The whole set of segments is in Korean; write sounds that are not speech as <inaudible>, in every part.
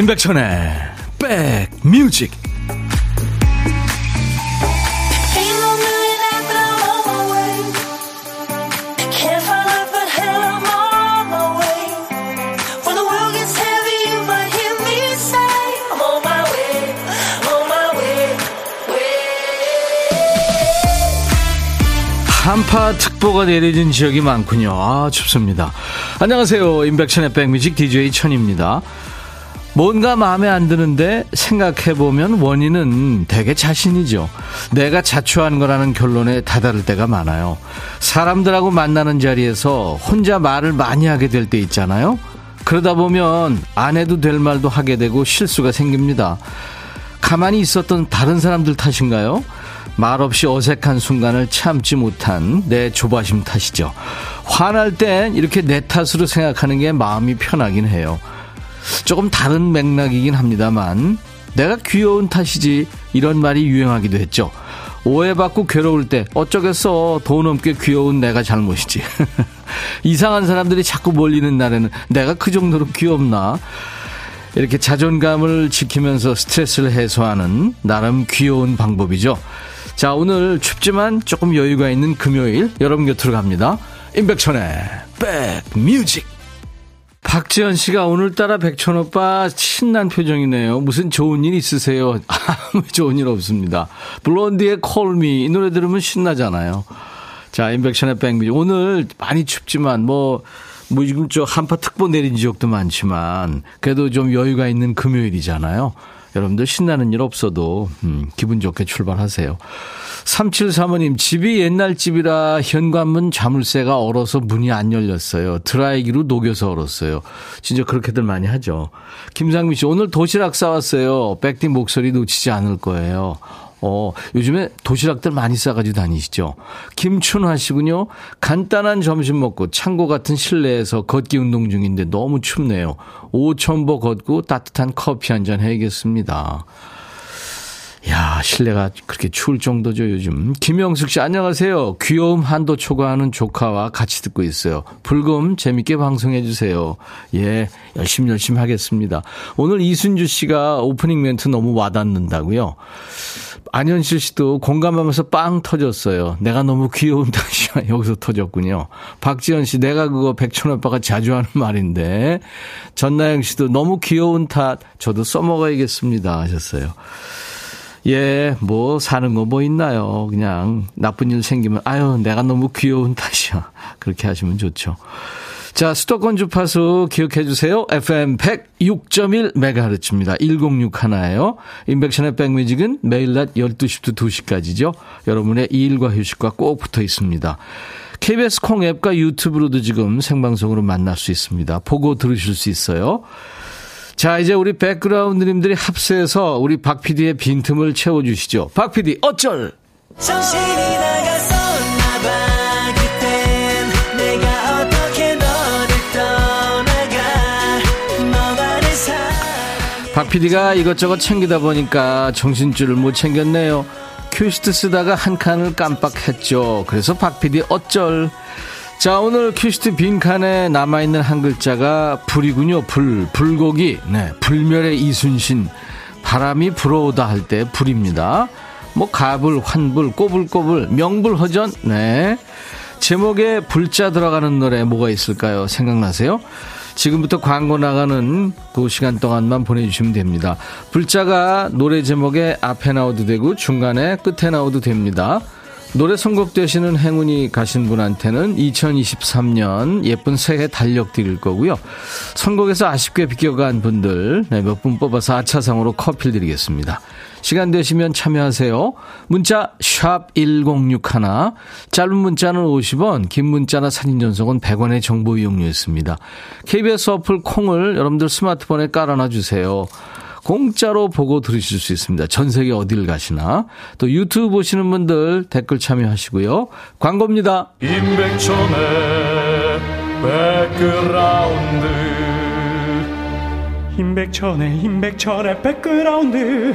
임백천의 백뮤직 한파 특보가 내려진 지역이 많군요. 아, 춥습니다. 안녕하세요. 임백천의 백뮤직 DJ 천입니다. 뭔가 마음에 안 드는데 생각해보면 원인은 대개 자신이죠. 내가 자초한 거라는 결론에 다다를 때가 많아요. 사람들하고 만나는 자리에서 혼자 말을 많이 하게 될 때 있잖아요. 그러다 보면 안 해도 될 말도 하게 되고 실수가 생깁니다. 가만히 있었던 다른 사람들 탓인가요? 말없이 어색한 순간을 참지 못한 내 조바심 탓이죠. 화날 땐 이렇게 내 탓으로 생각하는 게 마음이 편하긴 해요. 조금 다른 맥락이긴 합니다만 내가 귀여운 탓이지 이런 말이 유행하기도 했죠. 오해받고 괴로울 때 어쩌겠어 돈 없게 귀여운 내가 잘못이지. <laughs> 이상한 사람들이 자꾸 몰리는 날에는 내가 그 정도로 귀엽나? 이렇게 자존감을 지키면서 스트레스를 해소하는 나름 귀여운 방법이죠. 자, 오늘 춥지만 조금 여유가 있는 금요일 여러분 곁으로 갑니다. 임백천의 백뮤직. 박지현 씨가 오늘따라 백천 오빠 신난 표정이네요. 무슨 좋은 일 있으세요? <laughs> 아무 좋은 일 없습니다. 블론디의 콜미 이 노래 들으면 신나잖아요. 자, 인백션의 백뮤직. 오늘 많이 춥지만 뭐, 뭐 지금 저 한파 특보 내린 지역도 많지만 그래도 좀 여유가 있는 금요일이잖아요. 여러분들 신나는 일 없어도 음, 기분 좋게 출발하세요. 3735님, 집이 옛날 집이라 현관문 자물쇠가 얼어서 문이 안 열렸어요. 드라이기로 녹여서 얼었어요. 진짜 그렇게들 많이 하죠. 김상민 씨, 오늘 도시락 싸왔어요. 백디 목소리 놓치지 않을 거예요. 어, 요즘에 도시락들 많이 싸가지고 다니시죠? 김춘화 씨군요. 간단한 점심 먹고 창고 같은 실내에서 걷기 운동 중인데 너무 춥네요. 5천보 걷고 따뜻한 커피 한 잔 해야겠습니다. 야, 실내가 그렇게 추울 정도죠, 요즘. 김영숙 씨, 안녕하세요. 귀여움 한도 초과하는 조카와 같이 듣고 있어요. 불금 재밌게 방송해주세요. 예, 열심히 열심히 하겠습니다. 오늘 이순주 씨가 오프닝 멘트 너무 와닿는다고요. 안현실 씨도 공감하면서 빵 터졌어요. 내가 너무 귀여운 <laughs> 탓이야. 여기서 터졌군요. 박지현 씨, 내가 그거 백천 오빠가 자주 하는 말인데. 전나영 씨도 너무 귀여운 탓, 저도 써먹어야겠습니다. 하셨어요. 예, 뭐 사는 거 뭐 있나요? 그냥 나쁜 일 생기면 아유 내가 너무 귀여운 탓이야. 그렇게 하시면 좋죠. 자, 수도권 주파수 기억해 주세요. FM 106.1MHz입니다. 106 하나예요. 인백션의 백뮤직은 매일 낮 12시부터 2시까지죠. 여러분의 일과 휴식과 꼭 붙어 있습니다. KBS 콩 앱과 유튜브로도 지금 생방송으로 만날 수 있습니다. 보고 들으실 수 있어요. 자, 이제 우리 백그라운드님들이 합세해서 우리 박 PD의 빈틈을 채워주시죠. 박 PD, 어쩔! 박 PD가 이것저것 챙기다 보니까 정신줄을 못 챙겼네요. 큐시트 쓰다가 한 칸을 깜빡했죠. 그래서 박 PD 어쩔. 자, 오늘 큐시트 빈칸에 남아있는 한 글자가 불이군요. 불, 불고기. 네, 불멸의 이순신. 바람이 불어오다 할 때 불입니다. 뭐, 가불, 환불, 꼬불꼬불, 명불허전. 네. 제목에 불자 들어가는 노래 뭐가 있을까요? 생각나세요? 지금부터 광고 나가는 그 시간 동안만 보내주시면 됩니다. 불자가 노래 제목에 앞에 나오도 되고 중간에 끝에 나오도 됩니다. 노래 선곡되시는 행운이 가신 분한테는 2023년 예쁜 새해 달력 드릴 거고요. 선곡에서 아쉽게 비껴간 분들 네, 몇분 뽑아서 아차상으로 커피 드리겠습니다. 시간 되시면 참여하세요. 문자 1061, 짧은 문자는 50원, 긴 문자나 사진 전송은 100원의 정보 이용료였습니다. KBS 어플 콩을 여러분들 스마트폰에 깔아놔 주세요. 공짜로 보고 들으실 수 있습니다. 전 세계 어딜 가시나. 또 유튜브 보시는 분들 댓글 참여하시고요. 광고입니다. 임백천의 백그라운드 임백천의 임백천의 백그라운드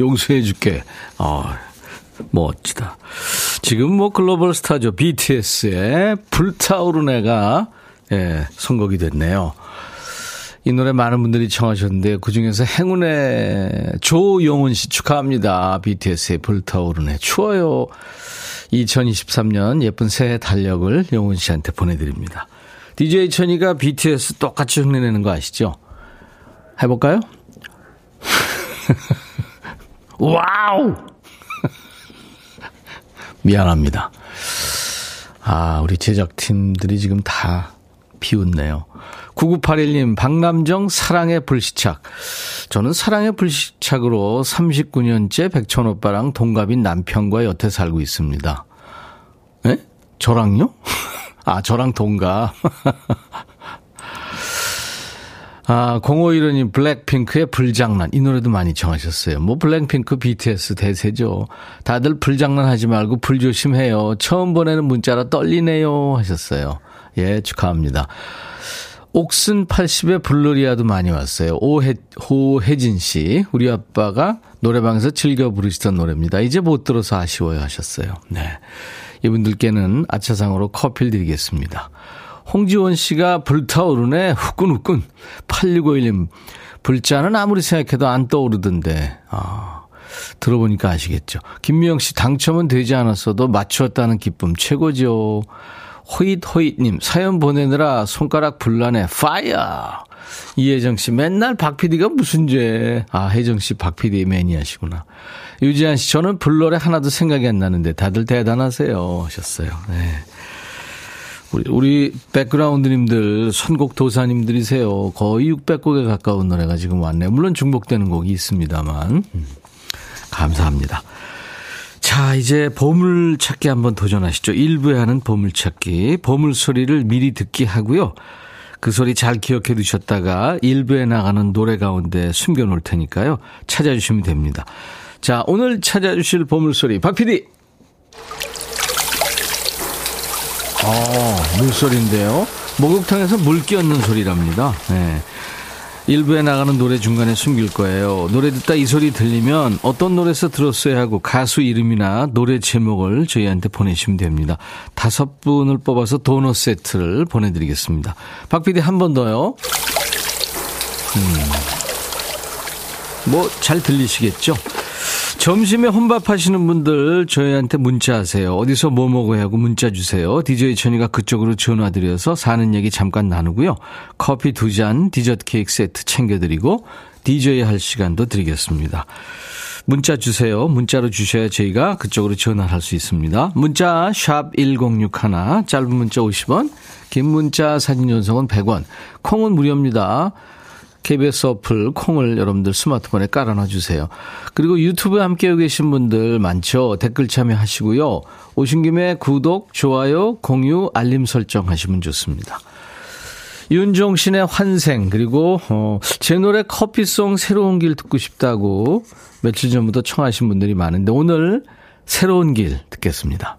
용서해 줄게. 아, 멋지다. 지금 뭐 글로벌 스타죠. BTS의 불타오른 애가 예, 선곡이 됐네요. 이 노래 많은 분들이 청하셨는데 그 중에서 행운의 조용훈 씨 축하합니다. BTS의 불타오르네. 추워요. 2023년 예쁜 새해 달력을 용훈 씨한테 보내드립니다. DJ 천이가 BTS 똑같이 흉내내는 거 아시죠? 해볼까요? <laughs> 와우! 미안합니다. 아, 우리 제작팀들이 지금 다 비웃네요. 9981님, 박남정 사랑의 불시착. 저는 사랑의 불시착으로 39년째 백천 오빠랑 동갑인 남편과 여태 살고 있습니다. 에? 저랑요? <laughs> 아, 저랑 동갑. <laughs> 아, 0515님, 블랙핑크의 불장난. 이 노래도 많이 청하셨어요. 뭐, 블랙핑크, BTS 대세죠. 다들 불장난 하지 말고 불 조심해요. 처음 보내는 문자라 떨리네요. 하셨어요. 예, 축하합니다. 옥슨 80의 불놀이야도 많이 왔어요. 오해, 호혜진 씨. 우리 아빠가 노래방에서 즐겨 부르시던 노래입니다. 이제 못 들어서 아쉬워요 하셨어요. 네. 이분들께는 아차상으로 커피를 드리겠습니다. 홍지원 씨가 불타오르네. 후끈후끈. 8651님. 불자는 아무리 생각해도 안 떠오르던데. 아, 들어보니까 아시겠죠. 김미영 씨 당첨은 되지 않았어도 맞추었다는 기쁨 최고죠. 호잇호잇님 사연 보내느라 손가락 불나네. 파이어. 이혜정 씨 맨날 박 PD가 무슨 죄. 아 혜정 씨박 PD 매니아시구나. 유지한 씨 저는 불노래 하나도 생각이 안 나는데 다들 대단하세요 하셨어요. 네. 우리, 우리 백그라운드님들, 선곡 도사님들이세요. 거의 600곡에 가까운 노래가 지금 왔네요. 물론 중복되는 곡이 있습니다만. 음, 감사합니다. 자, 이제 보물찾기 한번 도전하시죠. 일부에 하는 보물찾기. 보물 소리를 미리 듣기 하고요. 그 소리 잘 기억해 두셨다가 일부에 나가는 노래 가운데 숨겨 놓을 테니까요. 찾아주시면 됩니다. 자, 오늘 찾아주실 보물소리. 박 PD! 어, 물소리인데요. 목욕탕에서 물 끼얹는 소리랍니다. 네. 일부에 나가는 노래 중간에 숨길 거예요. 노래 듣다 이 소리 들리면 어떤 노래에서 들었어야 하고 가수 이름이나 노래 제목을 저희한테 보내시면 됩니다. 다섯 분을 뽑아서 도넛 세트를 보내드리겠습니다. 박 PD 한 번 더요. 음. 뭐 잘 들리시겠죠? 점심에 혼밥 하시는 분들 저희한테 문자하세요. 어디서 뭐 먹어야 하고 문자 주세요. DJ 천이가 그쪽으로 전화드려서 사는 얘기 잠깐 나누고요. 커피 두 잔, 디저트 케이크 세트 챙겨드리고 DJ 할 시간도 드리겠습니다. 문자 주세요. 문자로 주셔야 저희가 그쪽으로 전화할 수 있습니다. 문자 샵 1061, 짧은 문자 50원, 긴 문자 사진 연속은 100원, 콩은 무료입니다. KBS 어플 콩을 여러분들 스마트폰에 깔아놔 주세요. 그리고 유튜브에 함께하고 계신 분들 많죠. 댓글 참여하시고요. 오신 김에 구독, 좋아요, 공유, 알림 설정 하시면 좋습니다. 윤종신의 환생 그리고 어, 제 노래 커피송 새로운 길 듣고 싶다고 며칠 전부터 청하신 분들이 많은데 오늘 새로운 길 듣겠습니다.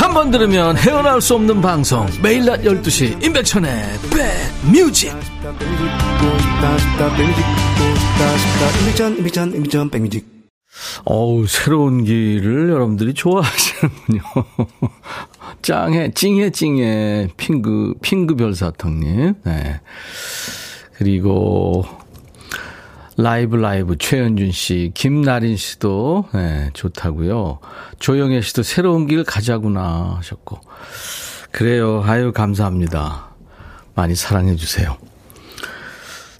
한 번 들으면 헤어나올 수 없는 방송. 매일 낮 12시 임백천의 백뮤직. 어우 새로운 길을 여러분들이 좋아하시는군요. <laughs> 짱해 찡해 찡해. 핑크 핑크 별사탕님. 네. 그리고 라이브 라이브 최현준 씨, 김나린 씨도 네, 좋다고요. 조영애 씨도 새로운 길 가자구나 하셨고 그래요. 아유 감사합니다. 많이 사랑해 주세요.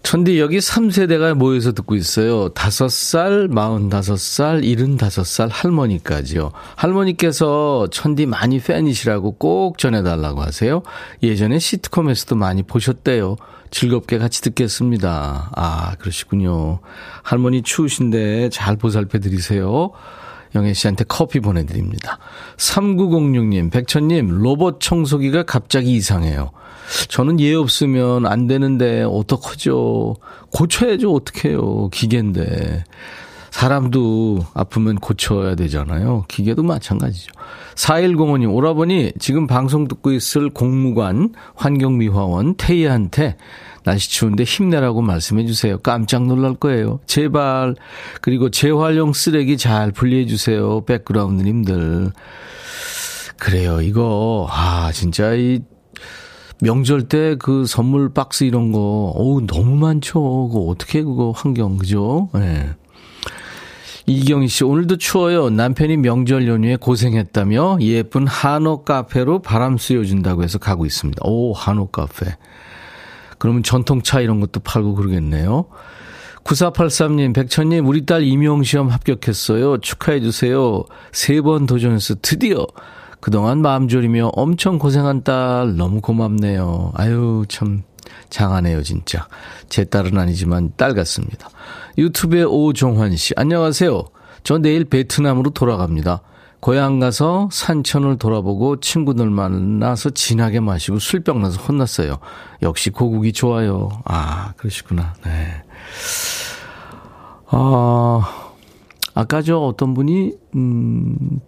천디 여기 3세대가 모여서 듣고 있어요. 5살, 45살, 75살 할머니까지요. 할머니께서 천디 많이 팬이시라고 꼭 전해달라고 하세요. 예전에 시트콤에서도 많이 보셨대요. 즐겁게 같이 듣겠습니다. 아, 그러시군요. 할머니 추우신데 잘 보살펴 드리세요. 영애 씨한테 커피 보내드립니다. 3906님, 백천님, 로봇 청소기가 갑자기 이상해요. 저는 예 없으면 안 되는데 어떡하죠? 고쳐야죠. 어떡해요. 기계인데. 사람도 아프면 고쳐야 되잖아요. 기계도 마찬가지죠. 4105님, 오라버니 지금 방송 듣고 있을 공무관, 환경미화원 태희한테 날씨 추운데 힘내라고 말씀해 주세요. 깜짝 놀랄 거예요. 제발. 그리고 재활용 쓰레기 잘 분리해 주세요. 백그라운드님들. 그래요. 이거, 아, 진짜 이 명절 때 그 선물 박스 이런 거, 어우, 너무 많죠. 그거 어떻게 그거 환경, 그죠? 예. 네. 이경희 씨, 오늘도 추워요. 남편이 명절 연휴에 고생했다며 예쁜 한옥 카페로 바람 쐬어준다고 해서 가고 있습니다. 오, 한옥 카페. 그러면 전통차 이런 것도 팔고 그러겠네요. 9483님, 백천님, 우리 딸 임용시험 합격했어요. 축하해주세요. 세 번 도전해서 드디어 그동안 마음 졸이며 엄청 고생한 딸 너무 고맙네요. 아유, 참 장하네요, 진짜. 제 딸은 아니지만 딸 같습니다. 유튜브의 오종환 씨, 안녕하세요. 저 내일 베트남으로 돌아갑니다. 고향 가서 산천을 돌아보고 친구들 만나서 진하게 마시고 술병 나서 혼났어요. 역시 고국이 좋아요. 아, 그러시구나. 네. 아, 아까 저 어떤 분이, 음,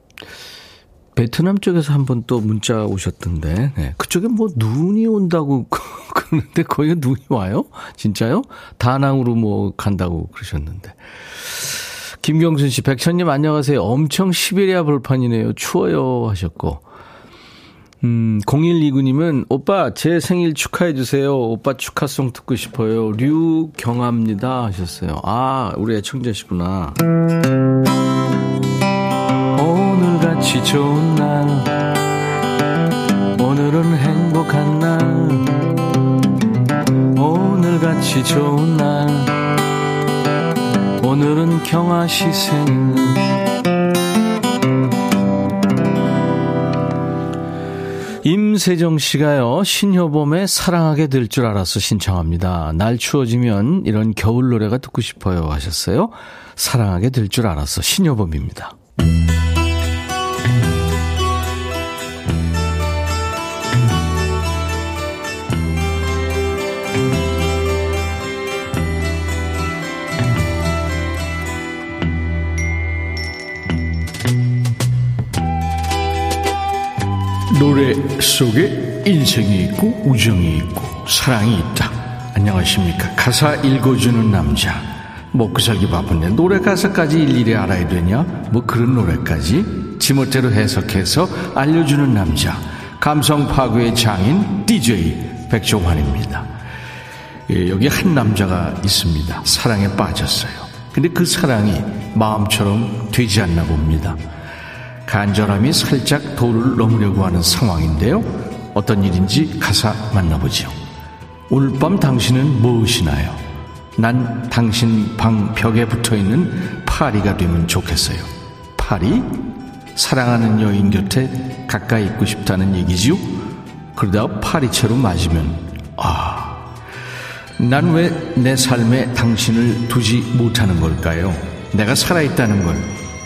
베트남 쪽에서 한 번 또 문자 오셨던데, 네. 그쪽에 뭐 눈이 온다고 <laughs> 그러는데 거기가 눈이 와요? 진짜요? 다낭으로 뭐 간다고 그러셨는데. 김경순 씨, 백천님 안녕하세요. 엄청 시베리아 벌판이네요. 추워요. 하셨고. 음, 0129님은 오빠 제 생일 축하해 주세요. 오빠 축하송 듣고 싶어요. 류경합니다 하셨어요. 아, 우리 애청자시구나. 오늘같이 좋은 날 오늘은 행복한 날 오늘같이 좋은 날 오늘은 경아 시 생일 임세정 씨가요, 신효범의 사랑하게 될 줄 알았어 신청합니다. 날 추워지면 이런 겨울 노래가 듣고 싶어요 하셨어요. 사랑하게 될 줄 알았어 신효범입니다. 속에 인생이 있고 우정이 있고 사랑이 있다. 안녕하십니까. 가사 읽어주는 남자. 먹고 살기 바쁜데 노래 가사까지 일일이 알아야 되냐? 뭐 그런 노래까지 지멋대로 해석해서 알려주는 남자. 감성 파괴의 장인 DJ 백종환입니다. 예, 여기 한 남자가 있습니다. 사랑에 빠졌어요. 근데 그 사랑이 마음처럼 되지 않나 봅니다. 간절함이 살짝 도를 넘으려고 하는 상황인데요. 어떤 일인지 가사 만나보죠. 오늘 밤 당신은 무엇이나요? 난 당신 방 벽에 붙어 있는 파리가 되면 좋겠어요. 파리? 사랑하는 여인 곁에 가까이 있고 싶다는 얘기지요? 그러다 파리채로 맞으면, 아, 난 왜 내 삶에 당신을 두지 못하는 걸까요? 내가 살아있다는 걸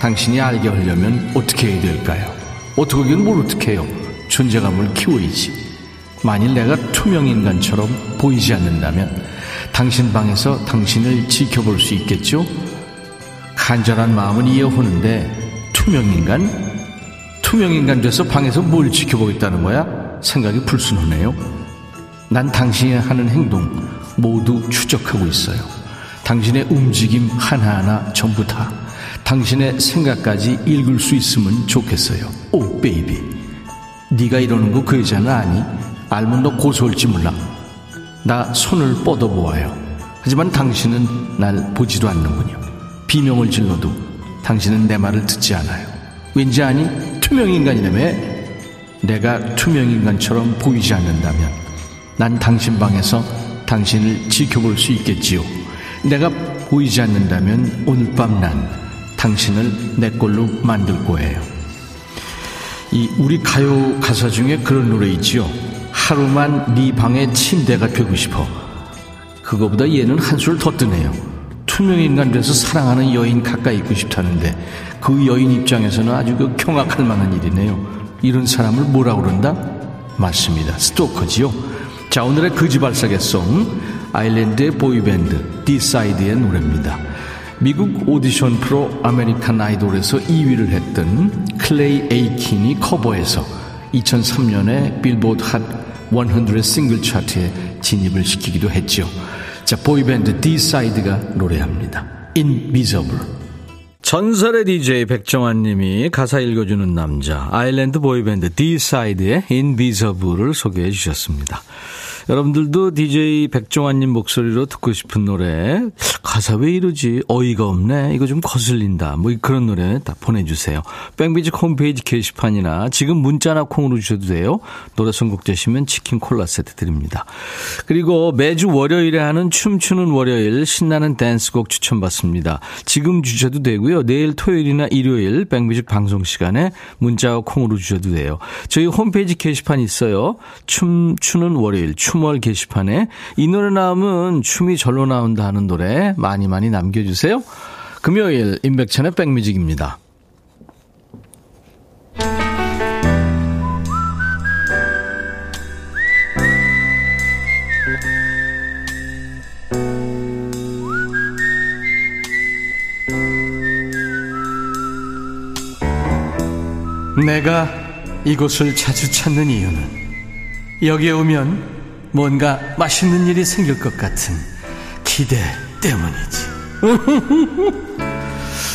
당신이 알게 하려면 어떻게 해야 될까요? 어떻게 하긴 뭘 어떻게 해요? 존재감을 키워야지. 만일 내가 투명인간처럼 보이지 않는다면 당신 방에서 당신을 지켜볼 수 있겠죠? 간절한 마음은 이해하는데 투명인간? 투명인간 돼서 방에서 뭘 지켜보겠다는 거야? 생각이 불순하네요. 난 당신이 하는 행동 모두 추적하고 있어요. 당신의 움직임 하나하나 전부 다 당신의 생각까지 읽을 수 있으면 좋겠어요. Oh, baby. 네가 이러는 거 그 여자는 아니? 알면 너 고소할지 몰라. 나 손을 뻗어보아요. 하지만 당신은 날 보지도 않는군요. 비명을 질러도 당신은 내 말을 듣지 않아요. 왠지 아니? 투명인간이라며? 내가 투명인간처럼 보이지 않는다면 난 당신 방에서 당신을 지켜볼 수 있겠지요. 내가 보이지 않는다면 오늘 밤난 당신을 내 걸로 만들 거예요. 이 우리 가요 가사 중에 그런 노래 있지요. 하루만 네 방의 침대가 되고 싶어. 그거보다 얘는 한술 더 뜨네요. 투명 인간 돼서 사랑하는 여인 가까이 있고 싶다는데 그 여인 입장에서는 아주 그 경악할 만한 일이네요. 이런 사람을 뭐라 그런다? 맞습니다. 스토커지요. 자, 오늘의 거지발싸개 song 아일랜드의 보이밴드 D-Side의 노래입니다. 미국 오디션 프로 아메리칸 아이돌에서 2위를 했던 클레이 에이킨이 커버해서 2003년에 빌보드 핫 100 싱글 차트에 진입을 시키기도 했죠. 자, 보이밴드 D-Side가 노래합니다. Invisible. 전설의 DJ 백정환 님이 가사 읽어주는 남자, 아일랜드 보이밴드 D-Side의 Invisible을 소개해 주셨습니다. 여러분들도 DJ 백종환님 목소리로 듣고 싶은 노래, 가사 왜 이러지? 어이가 없네? 이거 좀 거슬린다. 뭐 그런 노래 다 보내주세요. 백비지 홈페이지 게시판이나 지금 문자나 콩으로 주셔도 돼요. 노래 선곡되시면 치킨 콜라 세트 드립니다. 그리고 매주 월요일에 하는 춤추는 월요일 신나는 댄스곡 추천받습니다. 지금 주셔도 되고요. 내일 토요일이나 일요일 백뮤직 방송 시간에 문자와 콩으로 주셔도 돼요. 저희 홈페이지 게시판 있어요. 춤추는 월요일 춤 춤월 게시판에 이 노래 나오면 춤이 절로 나온다 하는 노래 많이 많이 남겨주세요. 금요일 임백천의 백뮤직입니다. 내가 이곳을 자주 찾는 이유는 여기에 오면 뭔가 맛있는 일이 생길 것 같은 기대 때문이지. <laughs>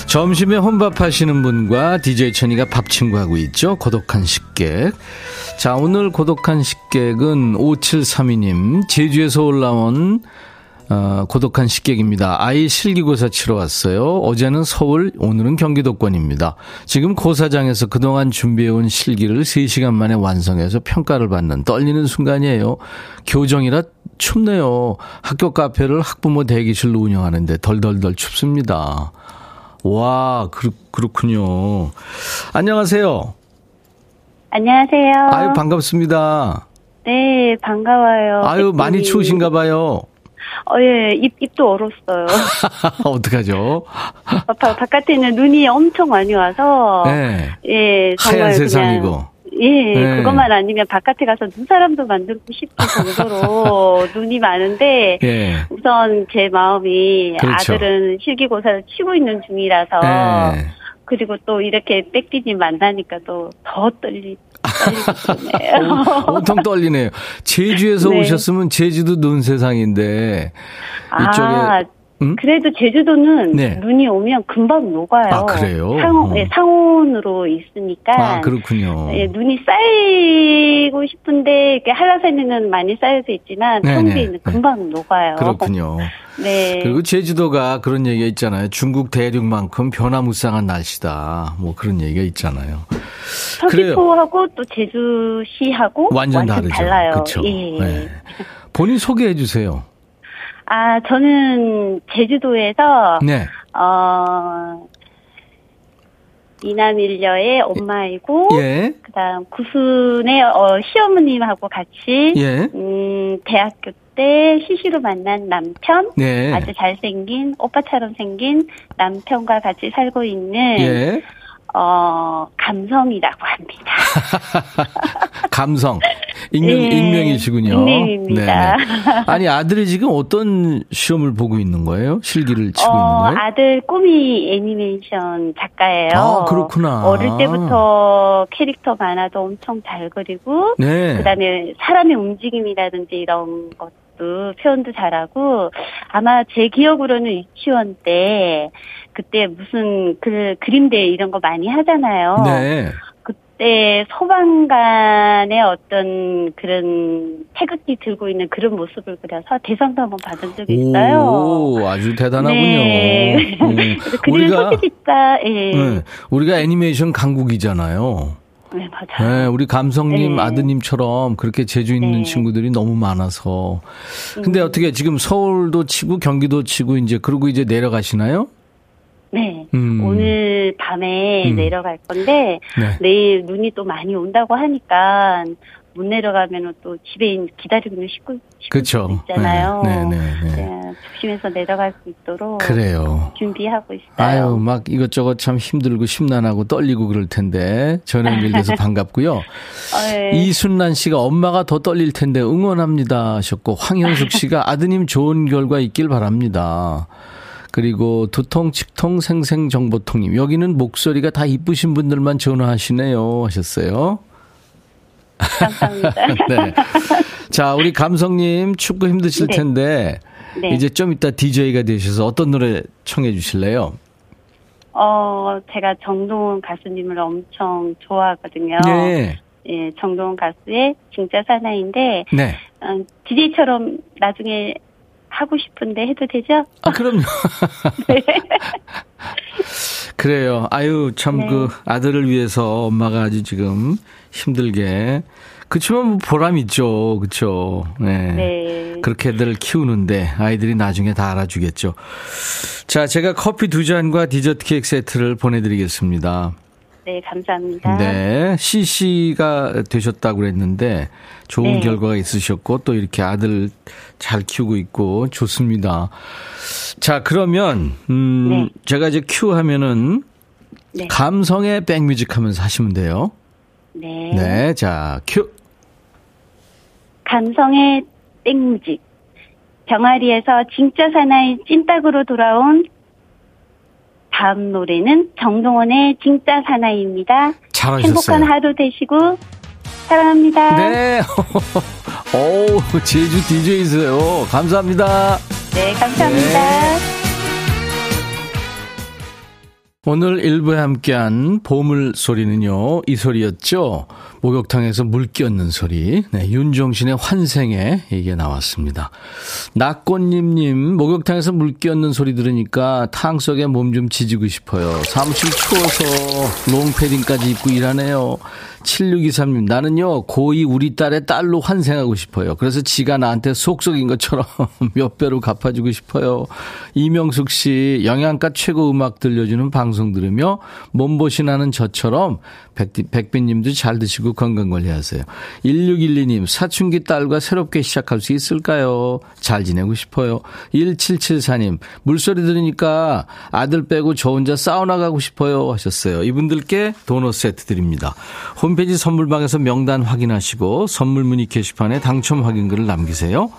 점심에 혼밥 하시는 분과 DJ 천이가 밥 친구하고 있죠. 고독한 식객. 자, 오늘 고독한 식객은 5732님, 제주에서 올라온 어, 고독한 식객입니다. 아이 실기고사 치러 왔어요. 어제는 서울, 오늘은 경기도권입니다. 지금 고사장에서 그동안 준비해온 실기를 3시간 만에 완성해서 평가를 받는 떨리는 순간이에요. 교정이라 춥네요. 학교 카페를 학부모 대기실로 운영하는데 덜덜덜 춥습니다. 와, 그렇, 그렇군요. 안녕하세요. 안녕하세요. 아유, 반갑습니다. 네, 반가워요. 아유, 많이 추우신가 봐요. 어, 예, 입, 입도 얼었어요. <laughs> 어떡하죠? 바, 바깥에 는 눈이 엄청 많이 와서. 네. 예, 정말 하얀 세상이고. 예, 네. 그것만 아니면 바깥에 가서 눈사람도 만들고 싶을 정도로 <laughs> 눈이 많은데 예. 우선 제 마음이 그렇죠. 아들은 실기고사를 치고 있는 중이라서 예. 그리고 또 이렇게 백디님 만나니까 또 더 떨리 어, 엄청 떨리네요. 제주에서 네. 오셨으면 제주도 눈 세상인데 이쪽에 아, 음? 그래도 제주도는 네. 눈이 오면 금방 녹아요. 아, 그래요? 상온, 네, 상온으로 있으니까. 아, 그렇군요. 네, 눈이 쌓이고 싶은데, 이렇게 한라산에는 많이 쌓여져 있지만, 평지에는 금방 녹아요. 그렇군요. <laughs> 네. 그리고 제주도가 그런 얘기가 있잖아요. 중국 대륙만큼 변화무쌍한 날씨다. 뭐 그런 얘기가 있잖아요. 서귀포하고 또 제주시하고 완전, 완전 다르죠. 달라요. 그렇죠. 예. 네. 본인 소개해 주세요. 아, 저는 제주도에서 네. 어 이남일녀의 엄마이고 예. 그다음 구순의 어, 시어머님하고 같이 예. 음 대학교 때 시시로 만난 남편 네. 아주 잘생긴 오빠처럼 생긴 남편과 같이 살고 있는 예. 어, 감성이라고 합니다. <laughs> 감성. 익명, 네, 익명이시군요. 익명입니다. 네. 아니, 아들이 지금 어떤 시험을 보고 있는 거예요? 실기를 치고 어, 있는 거예요? 아들 꿈이 애니메이션 작가예요. 아, 그렇구나. 어릴 때부터 캐릭터 만화도 엄청 잘 그리고, 네. 그 다음에 사람의 움직임이라든지 이런 것 도 표현도 잘하고 아마 제 기억으로는 유치원 때 그때 무슨 그 그림대 이런 거 많이 하잖아요. 네. 그때 소방관의 어떤 그런 태극기 들고 있는 그런 모습을 그려서 대상도 한번 받은 적이 있어요. 오, 아주 대단하군요. 네. 음. <laughs> 우리가 소식있다. 예. 네. 우리가 애니메이션 강국이잖아요. 네, 맞아요. 네, 우리 감성님 네. 아드님처럼 그렇게 재주 있는 네. 친구들이 너무 많아서. 근데 음. 어떻게 지금 서울도 치고 경기도 치고 이제 그러고 이제 내려가시나요? 네. 음. 오늘 밤에 음. 내려갈 건데 네. 내일 눈이 또 많이 온다고 하니까 못 내려가면 또 집에 기다리고 있는 식구, 식구 있잖아요. 네, 네, 네, 네. 조심해서 내려갈 수 있도록 그래요. 준비하고 있어요. 아유, 막 이것저것 참 힘들고 심란하고 떨리고 그럴 텐데 전화 연결돼서 <laughs> 반갑고요. 어, 네. 이순란 씨가 엄마가 더 떨릴 텐데 응원합니다 하셨고 황현숙 씨가 <laughs> 아드님 좋은 결과 있길 바랍니다. 그리고 두통, 칙통, 생생정보통님. 여기는 목소리가 다 이쁘신 분들만 전화하시네요. 하셨어요. 감사합니다. <laughs> 네. 자, 우리 감성님 축구 힘드실 네. 텐데 네. 이제 좀 이따 DJ가 되셔서 어떤 노래 청해 주실래요? 어, 제가 정동원 가수님을 엄청 좋아하거든요. 네. 예, 정동원 가수의 진짜 사나이인데 네. 어, DJ처럼 나중에 하고 싶은데 해도 되죠? 아, 그럼요. <laughs> 네. <laughs> 그래요. 아유, 참, 네. 그, 아들을 위해서 엄마가 아주 지금 힘들게. 그치만 뭐 보람 있죠. 그쵸. 네. 네. 그렇게 애들을 키우는데 아이들이 나중에 다 알아주겠죠. 자, 제가 커피 두 잔과 디저트 케이크 세트를 보내드리겠습니다. 네, 감사합니다. 네, CC가 되셨다고 그랬는데 좋은 네. 결과가 있으셨고 또 이렇게 아들 잘 키우고 있고 좋습니다. 자, 그러면 음 네. 제가 이제 큐 하면은 네. 감성의 백뮤직 하면서 하시면 돼요. 네. 네, 자, 큐. 감성의 백뮤직. 병아리에서 진짜 사나이 찐따구로 돌아온 다음 노래는 정동원의 진짜 사나이입니다. 잘하셨어요. 행복한 하루 되시고 사랑합니다. 네. <laughs> 오, 제주 DJ세요. 감사합니다. 네, 감사합니다. 네. 오늘 일부에 함께한 보물 소리는요, 이 소리였죠. 목욕탕에서 물 끼얹는 소리. 네, 윤종신의 환생에 이게 나왔습니다. 낙꽃님님, 목욕탕에서 물 끼얹는 소리 들으니까 탕 속에 몸 좀 지지고 싶어요. 사무실 추워서 롱패딩까지 입고 일하네요. 7623님, 나는요, 고이 우리 딸의 딸로 환생하고 싶어요. 그래서 지가 나한테 속속인 것처럼 <laughs> 몇 배로 갚아주고 싶어요. 이명숙 씨, 영양가 최고 음악 들려주는 방송 들으며 몸보신하는 저처럼 백, 빈님도 잘 드시고 건강관리 하세요. 1612님, 사춘기 딸과 새롭게 시작할 수 있을까요? 잘 지내고 싶어요. 1774님, 물소리 들으니까 아들 빼고 저 혼자 사우나 가고 싶어요. 하셨어요. 이분들께 도넛 세트 드립니다. 홈페이지 선물방에서 명단 확인하시고 선물 문의 게시판에 당첨 확인글을 남기세요.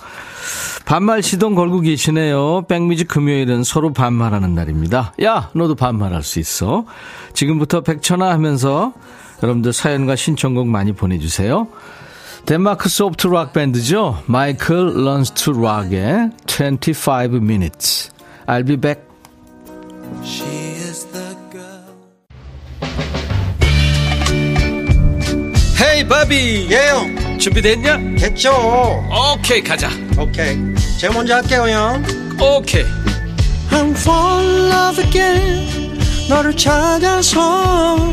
반말 시동 걸고 계시네요. 백미지 금요일은 서로 반말하는 날입니다. 야, 너도 반말할 수 있어. 지금부터 백천아 하면서 여러분들 사연과 신청곡 많이 보내주세요. 덴마크 소프트 락 밴드죠. Michael Learns to Rock의 25 minutes. I'll be back. Hey 바비 예영 준비됐냐? 됐죠 오케이 가자 오케이 제가 먼저 할게요 형 오케이 I'm fall in love again 너를 찾아서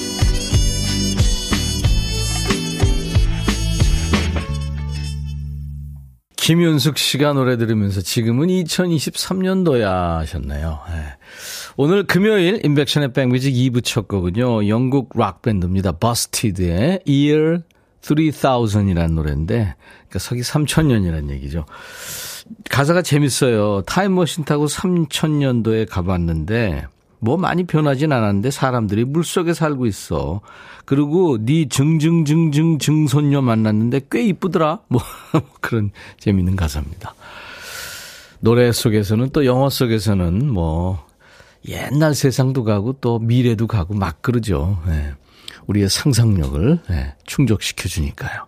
김윤숙 씨가 노래 들으면서 지금은 2023년도야 하셨네요. 네. 오늘 금요일 인백션의 백뮤직 2부 첫 거군요. 영국 락밴드입니다. 버스티드의 Year 3000이라는 노래인데 그러니까 서기 3000년이라는 얘기죠. 가사가 재밌어요. 타임머신 타고 3000년도에 가봤는데 뭐 많이 변하진 않았는데 사람들이 물속에 살고 있어. 그리고 네 증증증증 증손녀 만났는데 꽤 이쁘더라. 뭐 <laughs> 그런 재밌는 가사입니다. 노래 속에서는 또 영어 속에서는 뭐 옛날 세상도 가고 또 미래도 가고 막 그러죠. 네. 우리의 상상력을 네, 충족시켜 주니까요.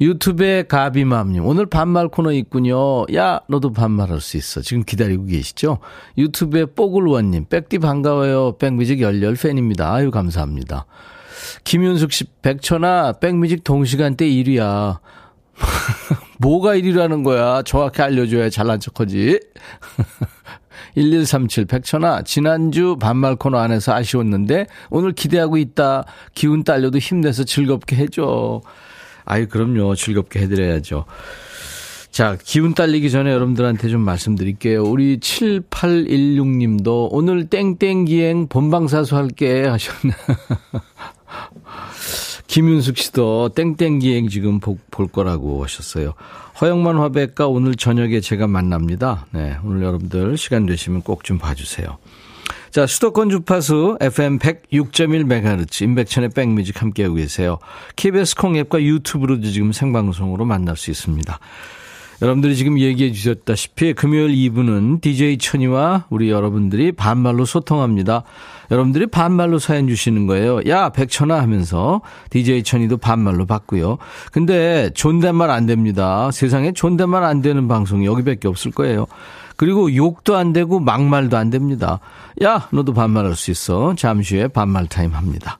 유튜브에 가비맘님, 오늘 반말 코너 있군요. 야, 너도 반말할 수 있어. 지금 기다리고 계시죠? 유튜브에 뽀글원님, 백디 반가워요. 백뮤직 열렬 팬입니다. 아유, 감사합니다. 김윤숙 씨, 백천아, 백뮤직 동시간대 1위야. <laughs> 뭐가 1위라는 거야? 정확히 알려줘야 잘난 척 하지. 1137 백천아 지난주 반말 코너 안에서 아쉬웠는데 오늘 기대하고 있다. 기운 딸려도 힘내서 즐겁게 해줘. 아유 그럼요. 즐겁게 해드려야죠. 자, 기운 딸리기 전에 여러분들한테 좀 말씀드릴게요. 우리 7816님도 오늘 땡땡기행 본방사수 할게 하셨나. <laughs> 김윤숙 씨도 땡땡기행 지금 볼 거라고 하셨어요. 허영만 화백과 오늘 저녁에 제가 만납니다. 네, 오늘 여러분들 시간 되시면 꼭 좀 봐주세요. 자, 수도권 주파수 FM 106.1MHz 임백천의 백뮤직 함께하고 계세요. KBS 콩앱과 유튜브로도 지금 생방송으로 만날 수 있습니다. 여러분들이 지금 얘기해 주셨다시피 금요일 2부는 DJ 천이와 우리 여러분들이 반말로 소통합니다. 여러분들이 반말로 사연 주시는 거예요. 야, 백천아 하면서 DJ 천이도 반말로 받고요. 근데 존댓말 안 됩니다. 세상에 존댓말 안 되는 방송이 여기밖에 없을 거예요. 그리고 욕도 안 되고 막말도 안 됩니다. 야, 너도 반말할 수 있어. 잠시 후에 반말 타임 합니다.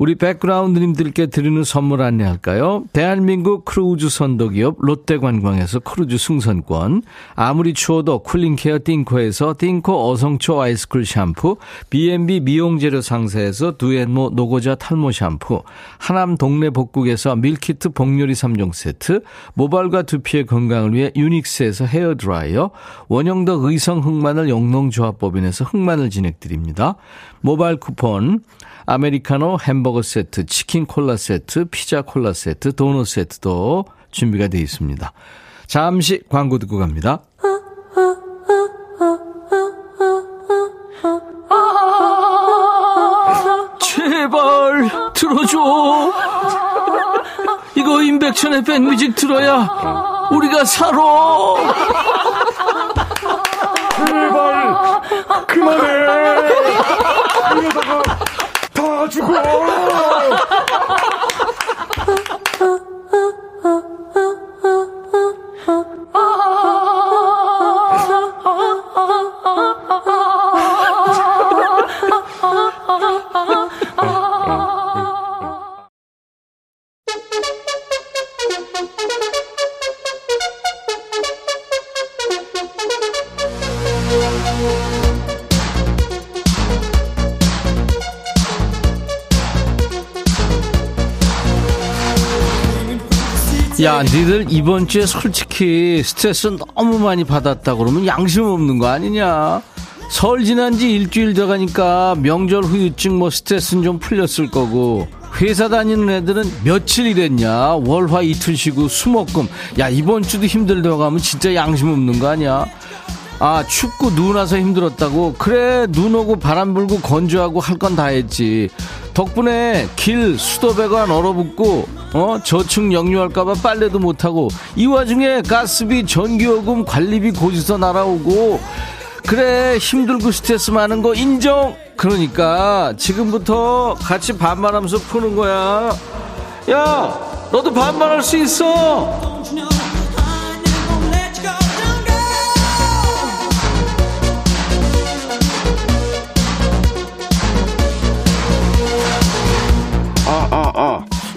우리 백그라운드님들께 드리는 선물 안내할까요? 대한민국 크루즈 선도기업 롯데관광에서 크루즈 승선권, 아무리 추워도 쿨링케어 띵코에서 띵코 어성초 아이스쿨 샴푸, B&B 미용재료 상사에서 두앤모 노고자 탈모 샴푸, 하남 동네 복국에서 밀키트 복요리 3종 세트, 모발과 두피의 건강을 위해 유닉스에서 헤어드라이어, 원형덕 의성 흑마늘 영농조합법인에서 흑마늘 진액 드립니다. 모바일 쿠폰, 아메리카노 햄버거 세트, 치킨 콜라 세트, 피자 콜라 세트, 도넛 세트도 준비가 되어 있습니다. 잠시 광고 듣고 갑니다. 제발 들어줘. 이거 임백천의 백뮤직 들어야 우리가 살아. 제발 그만해. 他去滚！啊啊啊 야, 니들 이번 주에 솔직히 스트레스 너무 많이 받았다 그러면 양심 없는 거 아니냐? 설 지난 지 일주일 더 가니까 명절 후유증 뭐 스트레스는 좀 풀렸을 거고. 회사 다니는 애들은 며칠 일했냐? 월화 이틀 쉬고 수목금. 야 이번 주도 힘들다고 가면 진짜 양심 없는 거 아니야? 아 춥고 눈 와서 힘들었다고. 그래 눈 오고 바람 불고 건조하고 할 건 다 했지 덕분에 길 수도배관 얼어붙고 어 저축 역류할까봐 빨래도 못하고 이 와중에 가스비 전기요금 관리비 고지서 날아오고 그래 힘들고 스트레스 많은 거 인정! 그러니까 지금부터 같이 반말하면서 푸는 거야. 야 너도 반말할 수 있어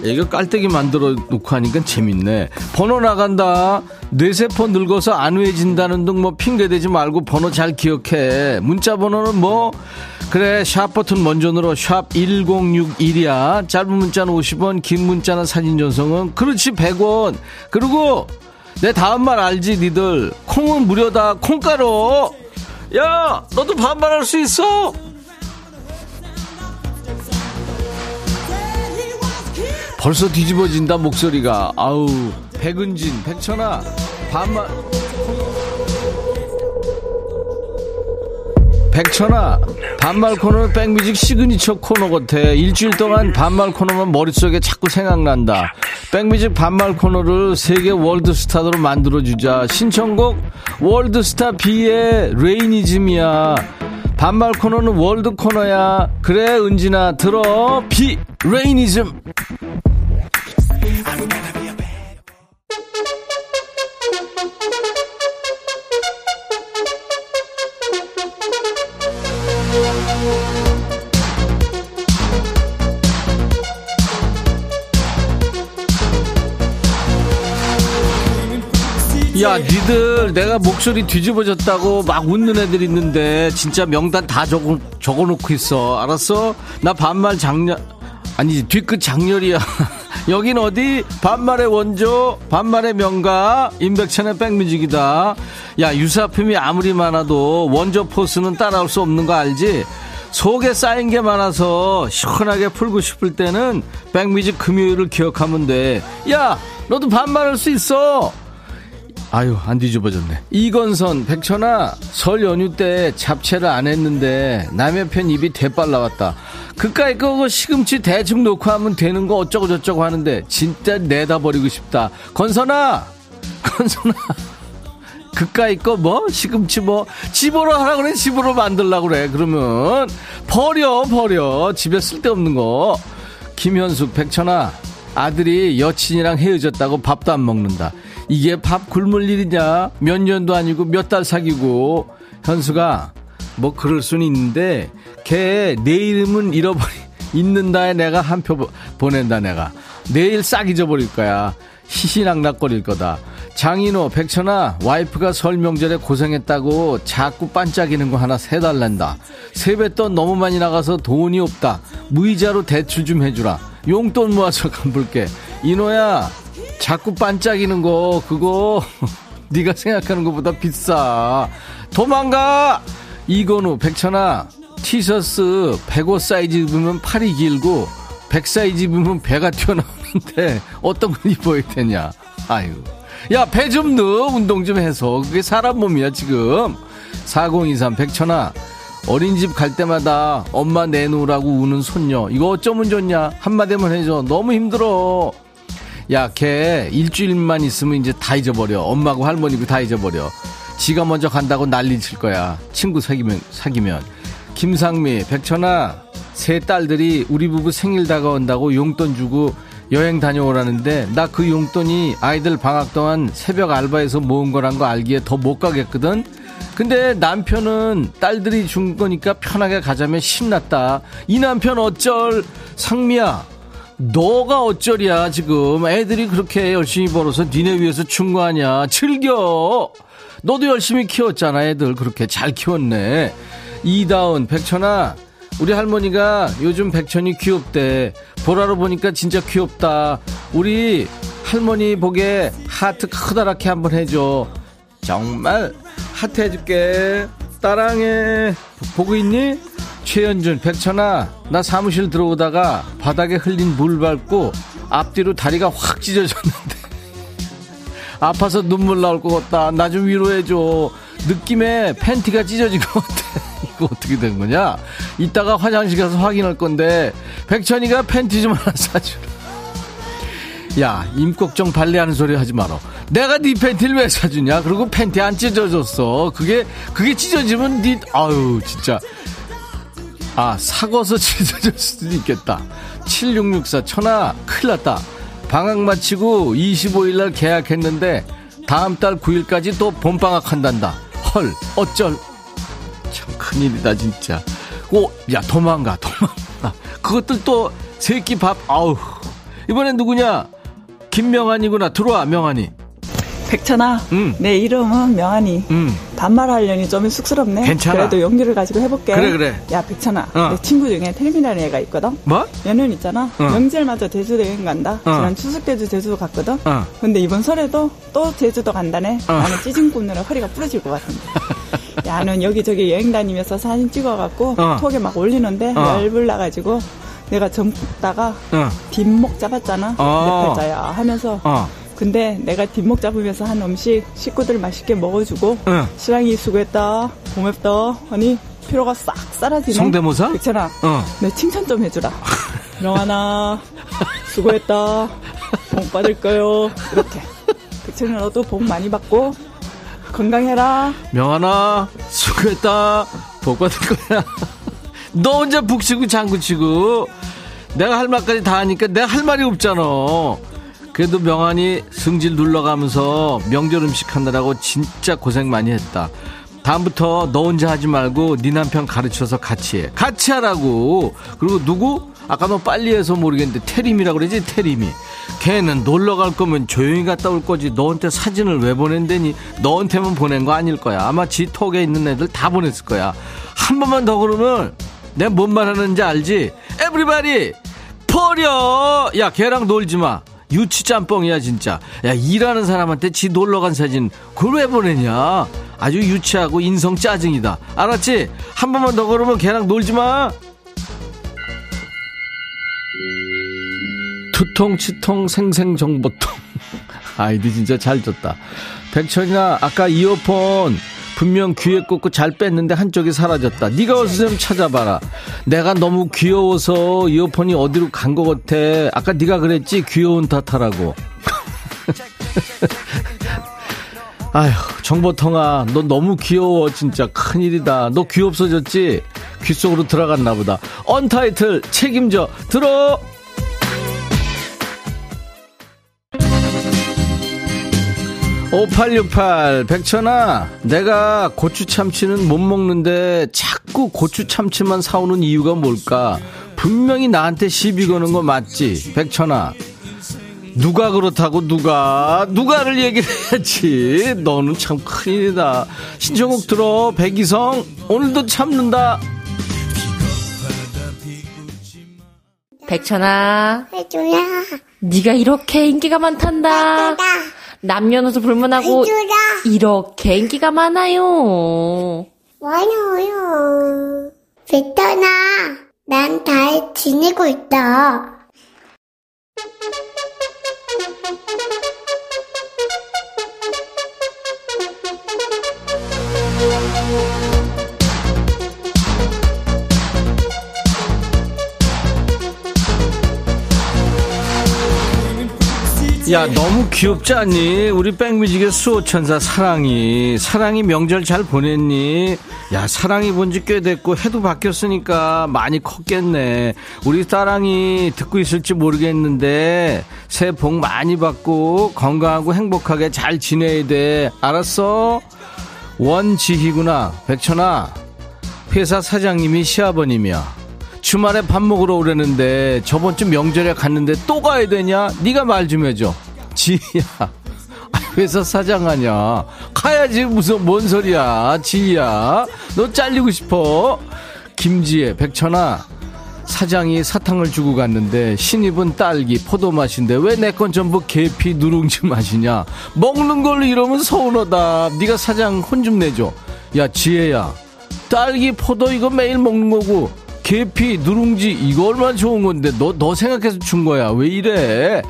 이거 깔때기 만들어 놓고 하니까 재밌네. 번호 나간다. 뇌세포 늙어서 안후해진다는 등 뭐 핑계대지 말고 번호 잘 기억해. 문자 번호는 뭐 그래 샵 버튼 먼저 눌러 샵 1061이야. 짧은 문자는 50원 긴 문자는 사진 전송은 그렇지 100원. 그리고 내 다음 말 알지 니들 콩은 무료다 콩가루. 야 너도 반말할 수 있어. 벌써 뒤집어진다 목소리가. 아우 백은진 백천아 반말. 백천아 반말 코너는 백뮤직 시그니처 코너 같아. 일주일 동안 반말 코너만 머릿속에 자꾸 생각난다. 백뮤직 반말 코너를 세계 월드스타로 만들어주자. 신청곡 월드스타 비의 Rainism이야. 반말 코너는 월드 코너야. 그래 은진아 들어. 비 레이니즘 야, 니들 내가 목소리 뒤집어졌다고 막 웃는 애들 있는데 진짜 명단 다 적어, 적어놓고 있어. 알았어? 나 반말 장렬, 아니, 뒤끝 장렬이야. <laughs> 여긴 어디? 반말의 원조, 반말의 명가, 임백천의 백뮤직이다. 야, 유사품이 아무리 많아도 원조 포스는 따라올 수 없는 거 알지? 속에 쌓인 게 많아서 시원하게 풀고 싶을 때는 백뮤직 금요일을 기억하면 돼. 야, 너도 반말할 수 있어. 아유, 안 뒤집어졌네. 이건선, 백천아, 설 연휴 때 잡채를 안 했는데 남의 편 입이 대빨 나왔다. 그까이 거 시금치 대충 놓고 하면 되는 거 어쩌고 저쩌고 하는데 진짜 내다 버리고 싶다. 건선아! 건선아! 그까이 거 뭐? 시금치 뭐? 집으로 하라 그래, 집으로 만들라 그래. 그러면 버려, 버려. 집에 쓸데없는 거. 김현숙, 백천아, 아들이 여친이랑 헤어졌다고 밥도 안 먹는다. 이게 밥 굶을 일이냐? 몇 년도 아니고 몇 달 사귀고. 현수가, 뭐 그럴 수는 있는데, 걔 내 이름은 잃어버리, 있는다에 내가 한 표 보낸다, 내가. 내일 싹 잊어버릴 거야. 희희낙낙거릴 거다. 장인호, 백천아, 와이프가 설 명절에 고생했다고 자꾸 반짝이는 거 하나 세달란다. 세뱃돈 너무 많이 나가서 돈이 없다. 무이자로 대출 좀 해주라. 용돈 모아서 <laughs> 갚을게. 이노야, 자꾸 반짝이는 거 그거. <laughs> 네가 생각하는 것보다 비싸. 도망가! 이건우 백천아 티셔츠 105 사이즈 입으면 팔이 길고 100 사이즈 입으면 배가 튀어나오는데 어떤 걸 입어야 되냐? 아유. 야 배 좀 넣어. 운동 좀 해서. 그게 사람 몸이야 지금. 4023 백천아 어린이집 갈 때마다 엄마 내놓으라고 우는 손녀. 이거 어쩌면 좋냐? 한마디만 해줘. 너무 힘들어 야, 걔 일주일만 있으면 이제 다 잊어버려. 엄마고 할머니고 다 잊어버려. 지가 먼저 간다고 난리 칠 거야. 친구 사귀면, 사귀면. 김상미, 백천아, 세 딸들이 우리 부부 생일 다가온다고 용돈 주고 여행 다녀오라는데 나 그 용돈이 아이들 방학 동안 새벽 알바에서 모은 거란 거 알기에 더 못 가겠거든? 근데 남편은 딸들이 준 거니까 편하게 가자면 신났다. 이 남편 어쩔? 상미야, 너가 어쩌랴 지금. 애들이 그렇게 열심히 벌어서 니네 위해서 아니야. 즐겨. 너도 열심히 키웠잖아 애들. 그렇게 잘 키웠네. 이다운 백천아. 우리 할머니가 요즘 백천이 귀엽대. 보라로 보니까 진짜 귀엽다. 우리 할머니 보게 하트 크다랗게 한번 해줘. 정말 하트 해줄게 따랑해 보고 있니? 최현준, 백천아, 나 사무실 들어오다가 바닥에 흘린 물 밟고 앞뒤로 다리가 확 찢어졌는데. <laughs> 아파서 눈물 나올 것 같다. 나 좀 위로해줘. 느낌에 팬티가 찢어진 것 같아. <laughs> 이거 어떻게 된 거냐? 이따가 화장실 가서 확인할 건데, 백천이가 팬티 좀 하나 사주라. 야, 임꺽정 발레하는 소리 하지 마라. 내가 네 팬티를 왜 사주냐? 그리고 팬티 안 찢어졌어. 그게, 그게 찢어지면 네, 아유, 진짜. 아, 사고서 <laughs> 찢어질 수도 있겠다. 7664 천하 큰일 났다. 방학 마치고 25일날 계약했는데 다음 달 9일까지 또 봄방학 한단다. 헐, 어쩔. 참 큰일이다, 진짜. 오, 야, 도망가, 도망가. 그것들 또 새끼 밥, 아우. 이번엔 누구냐? 김명환이구나. 들어와, 명환이. 백천아, 음. 내 이름은 명환이. 음. 반말하려니 좀 쑥스럽네. 괜찮아. 그래도 용기를 가지고 해볼게. 그래, 그래. 야, 백천아. 어. 내 친구 중에 텔미라는 애가 있거든. 뭐? 연연 있잖아. 어. 명절마저 제주도 여행 간다. 어. 지난 추석 때도 제주도 갔거든. 어. 근데 이번 설에도 또 제주도 간다네. 어. 나는 찌진 굽느라 허리가 부러질 것 같은데. 야는 여기저기 여행 다니면서 사진 찍어갖고 어. 톡에 막 올리는데 열불 나가지고 내가 젊다가 뒷목 잡았잖아. 내 팔자야 하면서. 근데 내가 뒷목 잡으면서 한 음식 식구들 맛있게 먹어주고 응. 신랑이 수고했다 고맙다 하니 피로가 싹 사라지네. 성대모사? 괜찮아. 어. 내 칭찬 좀 해주라. <laughs> 명하나 수고했다. 복 받을 거요? 이렇게. 백천아 너도 복 많이 받고 건강해라. 명하나 수고했다. 복 받을 거야 <laughs> 너 혼자 북치고 장구치고 내가 할 말까지 다 하니까 내가 할 말이 없잖아 그래도 명환이 승질 눌러가면서 명절 음식 하느라고 진짜 고생 많이 했다. 다음부터 너 혼자 하지 말고 네 남편 가르쳐서 같이 해. 같이 하라고. 그리고 누구? 아까 너 빨리 해서 모르겠는데 태림이라고 그러지 태림이. 걔는 놀러 갈 거면 조용히 갔다 올 거지. 너한테 사진을 왜 보낸다니? 너한테만 보낸 거 아닐 거야. 아마 지 톡에 있는 애들 다 보냈을 거야. 한 번만 더 그러면 내가 뭔 말하는지 알지? Everybody 버려. 야 걔랑 놀지 마. 유치 짬뽕이야 진짜. 야 일하는 사람한테 지 놀러 간 사진 그걸 왜 보내냐? 아주 유치하고 인성 짜증이다. 알았지? 한 번만 더 그러면 걔랑 놀지 마. 투통 치통 생생정보통 <laughs> 아이디 진짜 잘 줬다. 백천이나 아까 이어폰 분명 귀에 꽂고 잘 뺐는데 한쪽이 사라졌다. 네가 어서 좀 찾아봐라. 내가 너무 귀여워서 이어폰이 어디로 간 것 같아. 아까 네가 그랬지 귀여운 탓하라고. <laughs> 아휴, 정보통아, 너 너무 귀여워, 진짜. 큰일이다. 너 귀 없어졌지? 귀 속으로 들어갔나 보다. 언타이틀 책임져. 들어! 5868 백천아 내가 고추 참치는 못 먹는데 자꾸 고추 참치만 사오는 이유가 뭘까? 분명히 나한테 시비 거는 거 맞지 백천아? 누가 그렇다고 누가 누가를 얘기를 해야지. 너는 참 큰일이다. 신청곡 들어 백이성 오늘도 참는다. 백천아. 해줘야 네가 이렇게 인기가 많단다 남녀노소 불문하고. 이렇게 인기가 많아요. 많아요. 백천아 난잘 지내고 있다 야 너무 귀엽지 않니? 우리 백뮤직의 수호천사 사랑이 사랑이 명절 잘 보냈니? 야 사랑이 본지 꽤 됐고 해도 바뀌었으니까 많이 컸겠네 우리 사랑이 듣고 있을지 모르겠는데 새해 복 많이 받고 건강하고 행복하게 잘 지내야 돼 알았어? 원지희구나 백천아 회사 사장님이 시아버님이야 주말에 밥 먹으러 오려는데 저번 주 명절에 갔는데 또 가야 되냐? 네가 말 좀 해줘. 지희야. 회사 사장 아냐. 가야지 무슨 뭔 소리야. 지희야. 너 잘리고 싶어? 김지혜, 백천아. 사장이 사탕을 주고 갔는데 신입은 딸기 포도 맛인데 왜 내 건 전부 계피 누룽지 맛이냐 먹는 걸로 이러면 서운하다 네가 사장 혼 좀 내줘 야 지혜야 딸기 포도 이거 매일 먹는 거고 계피, 누룽지 이거 얼마나 좋은 건데 너 너 생각해서 준 거야. 왜 이래?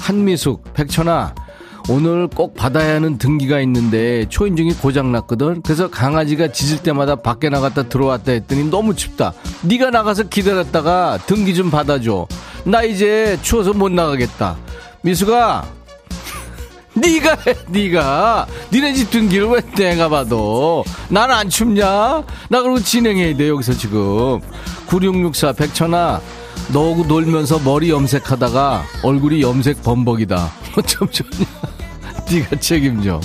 한미숙, 백천아. 오늘 꼭 받아야 하는 등기가 있는데 초인종이 고장 났거든. 그래서 강아지가 짖을 때마다 밖에 나갔다 들어왔다 했더니 너무 춥다. 네가 나가서 기다렸다가 등기 좀 받아줘. 나 이제 추워서 못 나가겠다. 미숙아, 네가 해, 네가. 니네 집 등기를 왜 내가 봐도. 난 안 춥냐? 나 그러고 진행해야 돼, 여기서 지금. 9664 백천아 너하고 놀면서 머리 염색하다가 얼굴이 염색 범벅이다 <laughs> 어쩜 좋냐 네가 책임져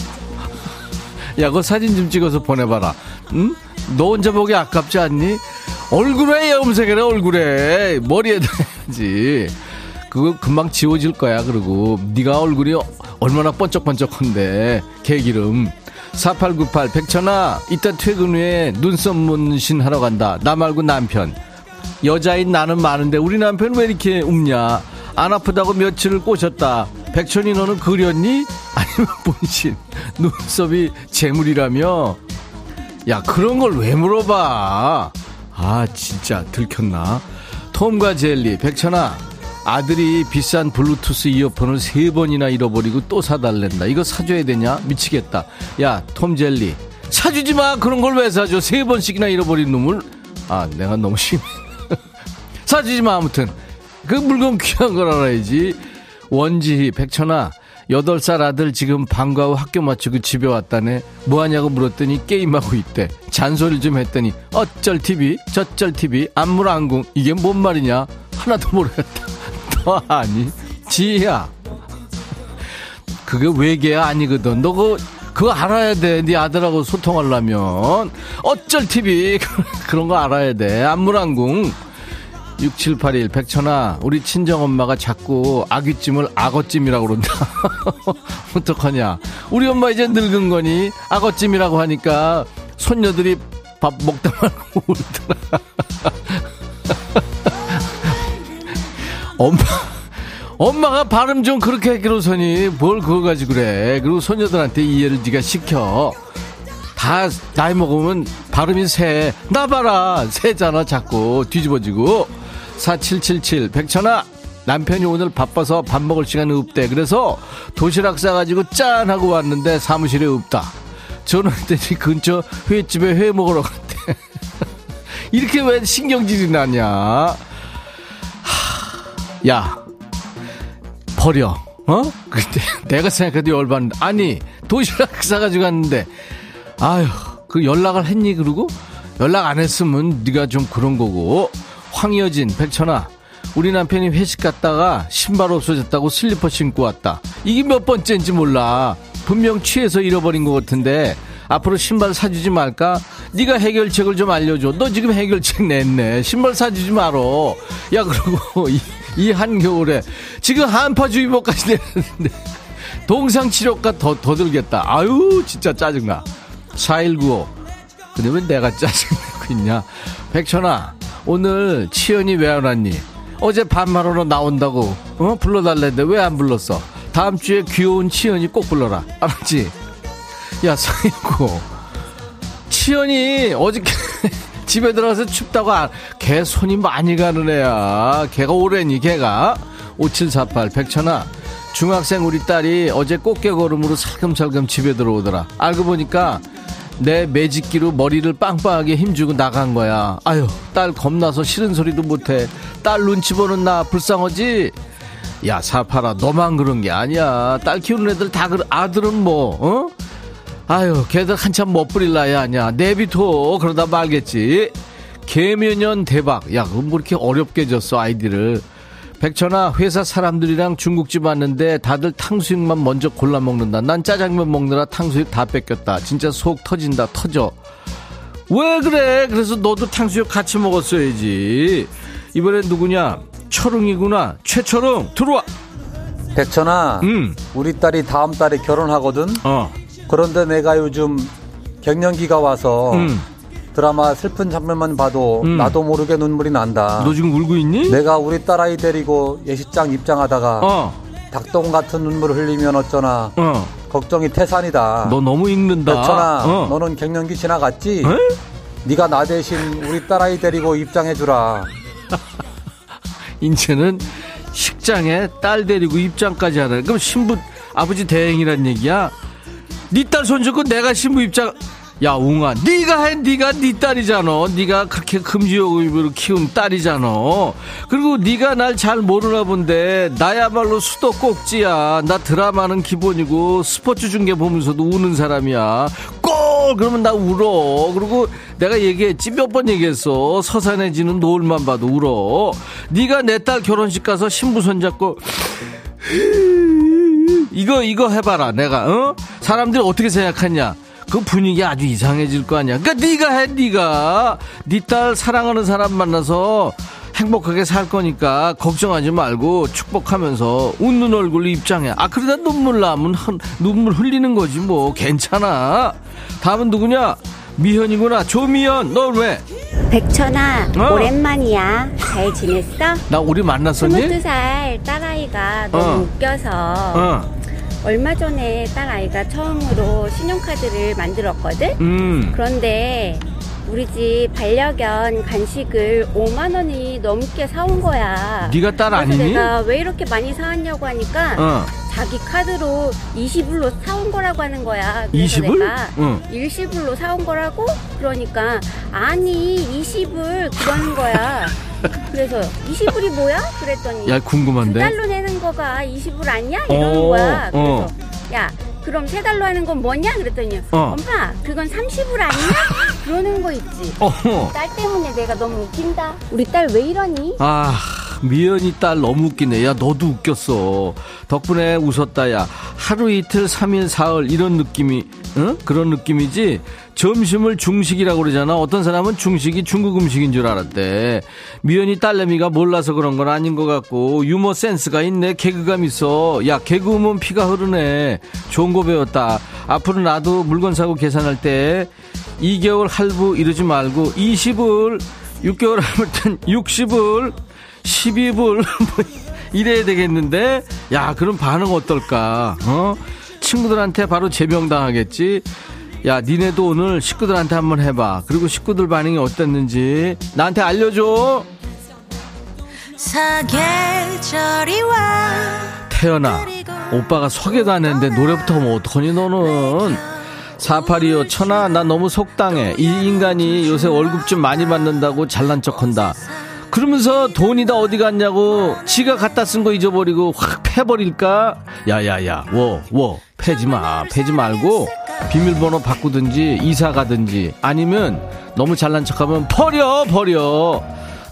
야 그 사진 좀 찍어서 보내봐라 응? 너 혼자 보기 아깝지 않니? 얼굴에 염색을 해 얼굴에 머리에다 해야지 그거 금방 지워질 거야 그리고 네가 얼굴이 얼마나 번쩍번쩍한데 개기름 4898 백천아 이따 퇴근 후에 눈썹 문신 하러 간다 나 말고 남편 여자인 나는 많은데 우리 남편 왜 이렇게 웃냐? 안 아프다고 며칠을 꼬셨다. 백천이 너는 그렸니? <laughs> 아니면 본신 눈썹이 재물이라며? 야 그런 걸 왜 물어봐? 아 진짜 들켰나? 톰과 젤리 백천아 아들이 비싼 블루투스 이어폰을 세 번이나 잃어버리고 또 사달랜다. 이거 사줘야 되냐? 미치겠다. 야 톰 젤리 사주지 마. 그런 걸 왜 사줘? 세 번씩이나 잃어버린 놈을. 아 내가 너무 심해. <laughs> 사주지 마, 아무튼. 그 물건 귀한 걸 알아야지. 원지희, 백천아, 8살 아들 지금 방과 후 학교 마치고 집에 왔다네. 뭐 하냐고 물었더니 게임하고 있대. 잔소리 좀 했더니 어쩔 TV, 저쩔 TV, 안물 안궁. 이게 뭔 말이냐? 하나도 모르겠다. 너 <laughs> 아니? 지희야. 그게 외계야 아니거든. 너그 그거 알아야 돼. 네 아들하고 소통하려면. 어쩔 TV. <laughs> 그런 거 알아야 돼. 안물안궁. 6781 백천아 우리 친정엄마가 자꾸 아귀찜을 악어찜이라고 그런다 <laughs> 어떡하냐 우리 엄마 이제 늙은 거니 악어찜이라고 하니까 손녀들이 밥 먹다 말고 울더라 엄마 <laughs> 엄마가 발음 좀 그렇게 하기로서니 뭘 그거 가지고 그래 그리고 손녀들한테 이해를 네가 시켜 다 나이 먹으면 발음이 새. 나 봐라. 새잖아, 자꾸. 뒤집어지고. 4777 백천아 남편이 오늘 바빠서 밥 먹을 시간이 없대 그래서 도시락 싸가지고 짠 하고 왔는데 사무실에 없다 전화했더니 근처 회집에 회 먹으러 갔대 <laughs> 이렇게 왜 신경질이 나냐 하, 야 버려 어? 그때 <laughs> 내가 생각해도 열받는데 아니 도시락 <laughs> 싸가지고 갔는데 아휴 그 연락을 했니 그러고 연락 안 했으면 네가 좀 그런 거고 황여진, 백천아, 우리 남편이 회식 갔다가 신발 없어졌다고 슬리퍼 신고 왔다. 이게 몇 번째인지 몰라. 분명 취해서 잃어버린 것 같은데 앞으로 신발 사주지 말까? 네가 해결책을 좀 알려줘. 너 지금 해결책 냈네. 신발 사주지 말어. 야 그리고 <laughs> 이, 이 한겨울에 지금 한파주의보까지 내렸는데 동상치료가 더, 더 들겠다. 아유 진짜 짜증나. 4195 근데 왜 내가 짜증내고 있냐? 백천아 오늘 치연이 왜 안 왔니? 어제 반말하러 나온다고 어 불러달랬는데 왜 안 불렀어? 다음 주에 귀여운 치연이 꼭 불러라 알았지? 야 상이고 치연이 어저께 집에 들어가서 춥다고 안, 걔 손이 많이 가는 애야 걔가 오래니 걔가 5748 백천아 중학생 우리 딸이 어제 꽃게 걸음으로 살금살금 집에 들어오더라 알고 보니까 내 매직기로 머리를 빵빵하게 힘주고 나간 거야. 아유, 딸 겁나서 싫은 소리도 못해. 딸 눈치 보는 나 불쌍하지? 야, 사파라, 너만 그런 게 아니야. 딸 키우는 애들 다 그런, 아들은 뭐, 어? 아유, 걔들 한참 못 부릴 나이 아니야. 내비둬. 그러다 말겠지. 개면연 대박. 야, 그건 뭐 이렇게 어렵게 졌어, 아이디를. 백천아 회사 사람들이랑 중국집 왔는데 다들 탕수육만 먼저 골라 먹는다. 난 짜장면 먹느라 탕수육 다 뺏겼다. 진짜 속 터진다. 터져. 왜 그래? 그래서 너도 탕수육 같이 먹었어야지. 이번엔 누구냐? 철웅이구나. 최철웅 들어와. 백천아. 음. 우리 딸이 다음 달에 결혼하거든. 어. 그런데 내가 요즘 갱년기가 와서 음. 드라마 슬픈 장면만 봐도 음. 나도 모르게 눈물이 난다. 너 지금 울고 있니? 내가 우리 딸아이 데리고 예식장 입장하다가 어. 닭똥 같은 눈물을 흘리면 어쩌나 어. 걱정이 태산이다. 너 너무 읽는다. 백천아, 어. 너는 갱년기 지나갔지? 에? 네가 나 대신 우리 딸아이 데리고 입장해주라. <laughs> 인체는 식장에 딸 데리고 입장까지 하라. 그럼 신부 아버지 대행이란 얘기야? 네딸 손잡고 내가 신부 입장 야 웅아 네가 해 네가 네 딸이잖아. 네가 그렇게 금지옥으로 키운 딸이잖아. 그리고 네가 날 잘 모르나 본데 나야말로 수도 꼭지야. 나 드라마는 기본이고 스포츠 중계 보면서도 우는 사람이야. 꼭 그러면 나 울어. 그리고 내가 얘기했지 몇 번 얘기했어. 서산해지는 노을만 봐도 울어. 네가 내 딸 결혼식 가서 신부 손잡고 이거 이거 해봐라 내가 어 사람들이 어떻게 생각하냐 그 분위기 아주 이상해질 거 아니야. 그러니까 네가 해, 네가 네 딸 사랑하는 사람 만나서 행복하게 살 거니까 걱정하지 말고 축복하면서 웃는 얼굴로 입장해. 아 그러다 눈물 나면 눈물 흘리는 거지 뭐 괜찮아. 다음은 누구냐? 미현이구나. 조미현, 너 왜? 백천아, 어. 오랜만이야. 잘 지냈어? <laughs> 나 우리 만났었니? 22살 딸아이가 너무 어. 웃겨서 어. 얼마 전에 딸 아이가 처음으로 신용카드를 만들었거든. 음. 그런데 우리 집 반려견 간식을 5만 원이 넘게 사온 거야. 네가 딸 아니니? 내가 왜 이렇게 많이 사왔냐고 하니까 어. 자기 카드로 20불로 사온 거라고 하는 거야. 그래서 20불? 내가 응. 일시불로 사온 거라고? 그러니까 아니 20불 그러는 거야. <laughs> 그래서 20불이 뭐야? 그랬더니 야 궁금한데. 두 달로 내는 거가 20불 아니야? 이러는 어, 거야. 어. 그래서 어. 야 그럼 세 달로 하는 건 뭐냐? 그랬더니 어. 엄마 그건 30불 아니냐? 그러는 거 있지. 어. 딸 때문에 내가 너무 웃긴다. 우리 딸 왜 이러니? 아. 미연이 딸 너무 웃기네. 야, 너도 웃겼어. 덕분에 웃었다, 야. 하루 이틀, 삼일 사흘, 이런 느낌이 어? 그런 느낌이지 점심을 중식이라고 그러잖아 어떤 사람은 중식이 중국 음식인 줄 알았대 미연이 딸내미가 몰라서 그런 건 아닌 것 같고 유머 센스가 있네 개그감 있어 야 개그우면 피가 흐르네 좋은 거 배웠다 앞으로 나도 물건 사고 계산할 때 2개월 할부 이러지 말고 20을 6개월 하면 60을 12불 이래야 <laughs> 되겠는데? 야 그럼 반응 어떨까? 어? 친구들한테 바로 제명당하겠지? 야 니네도 오늘 식구들한테 한번 해봐. 그리고 식구들 반응이 어땠는지 나한테 알려줘. 태연아 오빠가 소개도 안 했는데 노래부터 하면 어떡하니 너는? 4825 천아 나 너무 속당해. 이 인간이 요새 월급 좀 많이 받는다고 잘난 척한다 그러면서 돈이 다 어디 갔냐고 지가 갖다 쓴 거 잊어버리고 확 패버릴까? 야야야 워 워. 패지 마 패지 말고 비밀번호 바꾸든지 이사 가든지 아니면 너무 잘난 척하면 버려 버려.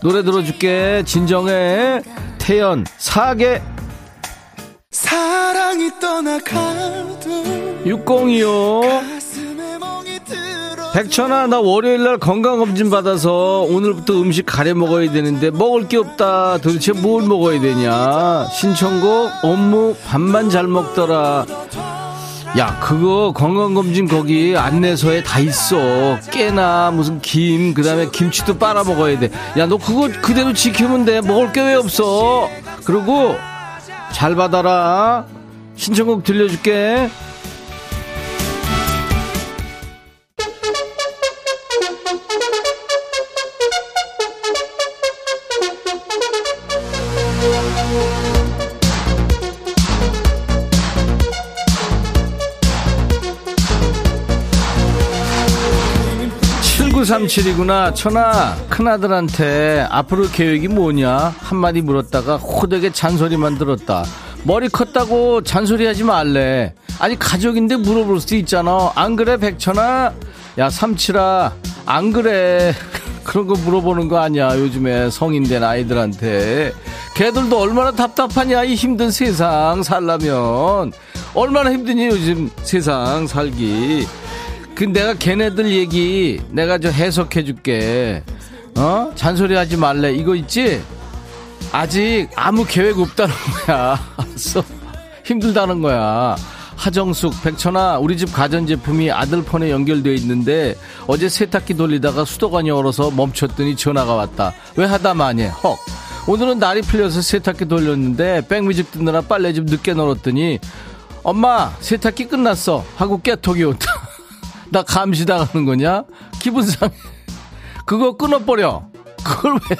노래 들어줄게. 진정해. 태연 사계. 사랑이 떠나가도 6025 백천아 나 월요일날 건강검진 받아서 오늘부터 음식 가려 먹어야 되는데 먹을 게 없다. 도대체 뭘 먹어야 되냐? 신청곡 업무 밥만 잘 먹더라. 야 그거 건강검진 거기 안내서에 다 있어. 깨나 무슨 김 그다음에 김치도 빨아 먹어야 돼. 야 너 그거 그대로 지키면 돼. 먹을 게 왜 없어? 그리고 잘 받아라. 신청곡 들려줄게 7937이구나. 천아, 큰아들한테 앞으로 계획이 뭐냐? 한마디 물었다가 호되게 잔소리만 들었다. 머리 컸다고 잔소리 하지 말래. 아니, 가족인데 물어볼 수 있잖아. 안 그래, 백천아? 야, 삼칠아, 안 그래. <laughs> 그런 거 물어보는 거 아니야. 요즘에 성인 된 아이들한테. 걔들도 얼마나 답답하냐. 이 힘든 세상 살라면. 얼마나 힘드니, 요즘 세상 살기. 그 내가 걔네들 얘기 내가 저 해석해 줄게. 어? 잔소리 하지 말래. 이거 있지? 아직 아무 계획 없다는 <laughs> 거야. 알았어? 힘들다는 거야. 하정숙, 백천아, 우리 집 가전제품이 아들 폰에 연결되어 있는데 어제 세탁기 돌리다가 수도관이 얼어서 멈췄더니 전화가 왔다. 왜 하다 마니? 헉. 오늘은 날이 풀려서 세탁기 돌렸는데 백뮤직 듣느라 빨래 좀 늦게 널었더니 엄마 세탁기 끝났어 하고 깨톡이 온다. 나 감시당하는 거냐? 기분 상해. 그거 끊어버려. 그걸 왜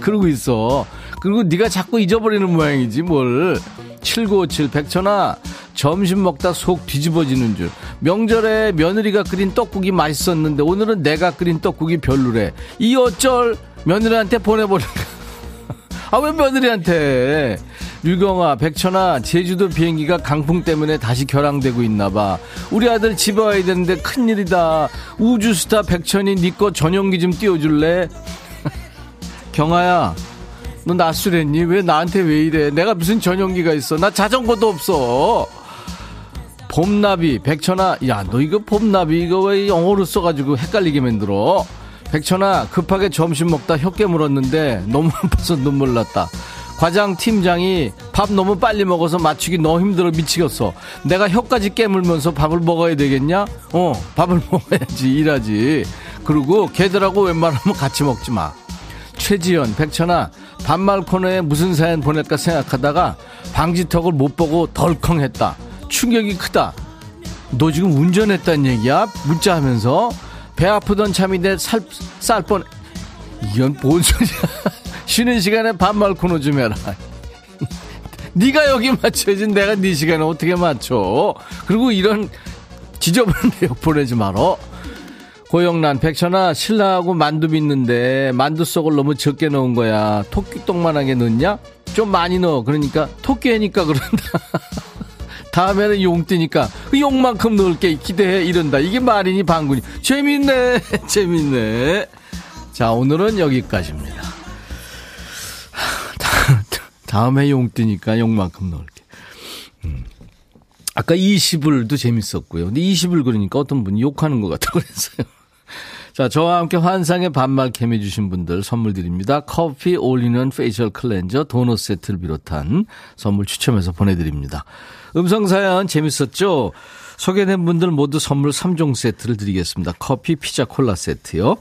그러고 있어. 그리고 네가 자꾸 잊어버리는 모양이지 뭘. 7957 백천아 점심 먹다 속 뒤집어지는 줄 명절에 며느리가 끓인 떡국이 맛있었는데 오늘은 내가 끓인 떡국이 별로래 이 어쩔 며느리한테 보내버릴까 <laughs> 아왜 며느리한테 류경아, 백천아, 제주도 비행기가 강풍 때문에 다시 결항되고 있나봐. 우리 아들 집에 와야 되는데 큰일이다. 우주스타 백천이 니꺼 네 전용기 좀 띄워줄래? <laughs> 경아야, 너 낯설했니? 왜 나한테 왜 이래? 내가 무슨 전용기가 있어? 나 자전거도 없어. 봄나비, 백천아, 야, 너 이거 봄나비, 이거 왜 영어로 써가지고 헷갈리게 만들어? 백천아, 급하게 점심 먹다 혀 깨 물었는데 너무 <laughs> 아파서 눈물 났다. 과장 팀장이 밥 너무 빨리 먹어서 맞추기 너무 힘들어 미치겠어. 내가 혀까지 깨물면서 밥을 먹어야 되겠냐? 어, 밥을 <laughs> 먹어야지, 일하지. 그리고 걔들하고 웬만하면 같이 먹지 마. 최지연, 백천아, 반말 코너에 무슨 사연 보낼까 생각하다가 방지턱을 못 보고 덜컹했다. 충격이 크다. 너 지금 운전했단 얘기야? 문자 하면서 배 아프던 참인데 살, 쌀 뻔. 이건 뭔 소리야? <laughs> 쉬는 시간에 반말 코너 좀 해라. 네가 여기 맞춰야지 내가 네 시간에 어떻게 맞춰. 그리고 이런 지저분한 <laughs> 내역 보내지 말어. 고영란, 백천아, 신랑하고 만두 빚는데 만두 속을 너무 적게 넣은 거야. 토끼똥만하게 넣냐? 좀 많이 넣어. 그러니까 토끼니까 그런다. <laughs> 다음에는 용 뜨니까 그 용만큼 넣을게 기대해 이런다. 이게 말이니 방군이. 재밌네. <laughs> 재밌네. 자, 오늘은 여기까지입니다. 다음에 용 뜨니까 용만큼 넣을게. 음. 아까 20불도 재밌었고요. 근데 20불 그러니까 어떤 분이 욕하는 것 같다고 <laughs> 그랬어요. 자, 저와 함께 환상의 반말 캠 해주신 분들 선물 드립니다. 커피 올리는 facial cleanser 도넛 세트를 비롯한 선물 추첨해서 보내드립니다. 음성사연 재밌었죠? 소개된 분들 모두 선물 3종 세트를 드리겠습니다. 커피, 피자, 콜라 세트요.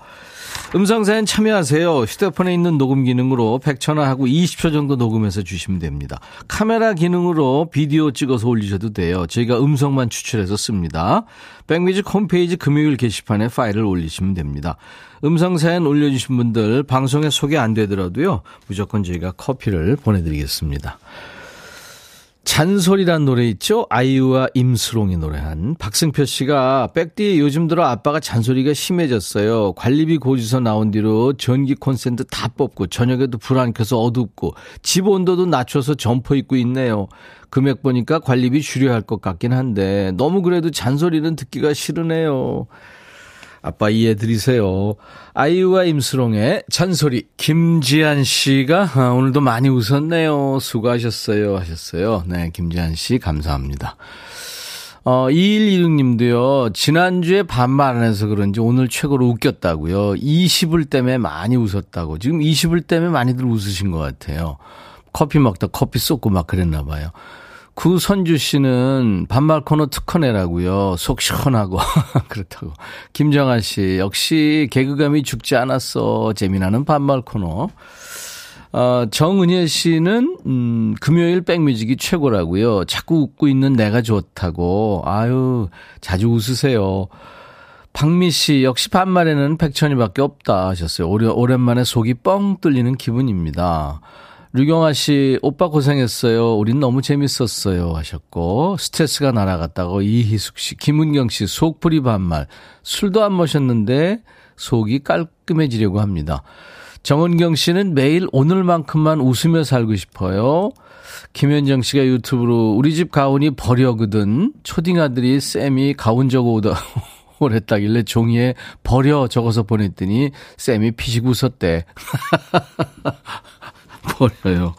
음성사연 참여하세요. 휴대폰에 있는 녹음 기능으로 100전화하고 20초 정도 녹음해서 주시면 됩니다. 카메라 기능으로 비디오 찍어서 올리셔도 돼요. 저희가 음성만 추출해서 씁니다. 백미직 홈페이지 금요일 게시판에 파일을 올리시면 됩니다. 음성사연 올려주신 분들 방송에 소개 안 되더라도요. 무조건 저희가 커피를 보내드리겠습니다. 잔소리란 노래 있죠? 아이유와 임수롱이 노래한 박승표 씨가 백디 요즘 들어 아빠가 잔소리가 심해졌어요. 관리비 고지서 나온 뒤로 전기 콘센트 다 뽑고 저녁에도 불 안 켜서 어둡고 집 온도도 낮춰서 점퍼 입고 있네요. 금액 보니까 관리비 줄여야 할 것 같긴 한데 너무 그래도 잔소리는 듣기가 싫으네요. 아빠 이해 드리세요. 아이유와 임수롱의 잔소리. 김지한 씨가 아, 오늘도 많이 웃었네요. 수고하셨어요. 하셨어요. 네, 김지한 씨 감사합니다. 어, 2126님도요, 지난주에 반말 안 해서 그런지 오늘 최고로 웃겼다고요. 20을 때문에 많이 웃었다고. 지금 20을 때문에 많이들 웃으신 것 같아요. 커피 먹다 커피 쏟고 막 그랬나 봐요. 구선주 씨는 반말 코너 특허내라고요. 속 시원하고 <laughs> 그렇다고. 김정아 씨 역시 개그감이 죽지 않았어. 재미나는 반말 코너. 어, 정은혜 씨는 음, 금요일 백뮤직이 최고라고요. 자꾸 웃고 있는 내가 좋다고. 아유 자주 웃으세요. 박미 씨 역시 반말에는 백천이밖에 없다 하셨어요. 오래, 오랜만에 속이 뻥 뚫리는 기분입니다. 류경아 씨, 오빠 고생했어요. 우린 너무 재밌었어요. 하셨고, 스트레스가 날아갔다고 이희숙 씨, 김은경 씨, 속풀이 반말. 술도 안 마셨는데 속이 깔끔해지려고 합니다. 정은경 씨는 매일 오늘만큼만 웃으며 살고 싶어요. 김현정 씨가 유튜브로 우리 집 가훈이 버려거든. 초딩 아들이 쌤이 가훈 적어 오다. <laughs> 오랬다길래 종이에 버려 적어서 보냈더니 쌤이 피식 웃었대. <laughs> 버려요.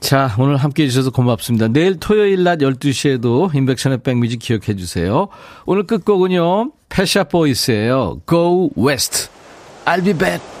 자, 오늘 함께 해주셔서 고맙습니다. 내일 토요일 낮 12시에도 인백션의 백뮤직 기억해 주세요. 오늘 끝곡은요, 패샤 보이스예요 Go West. I'll be back.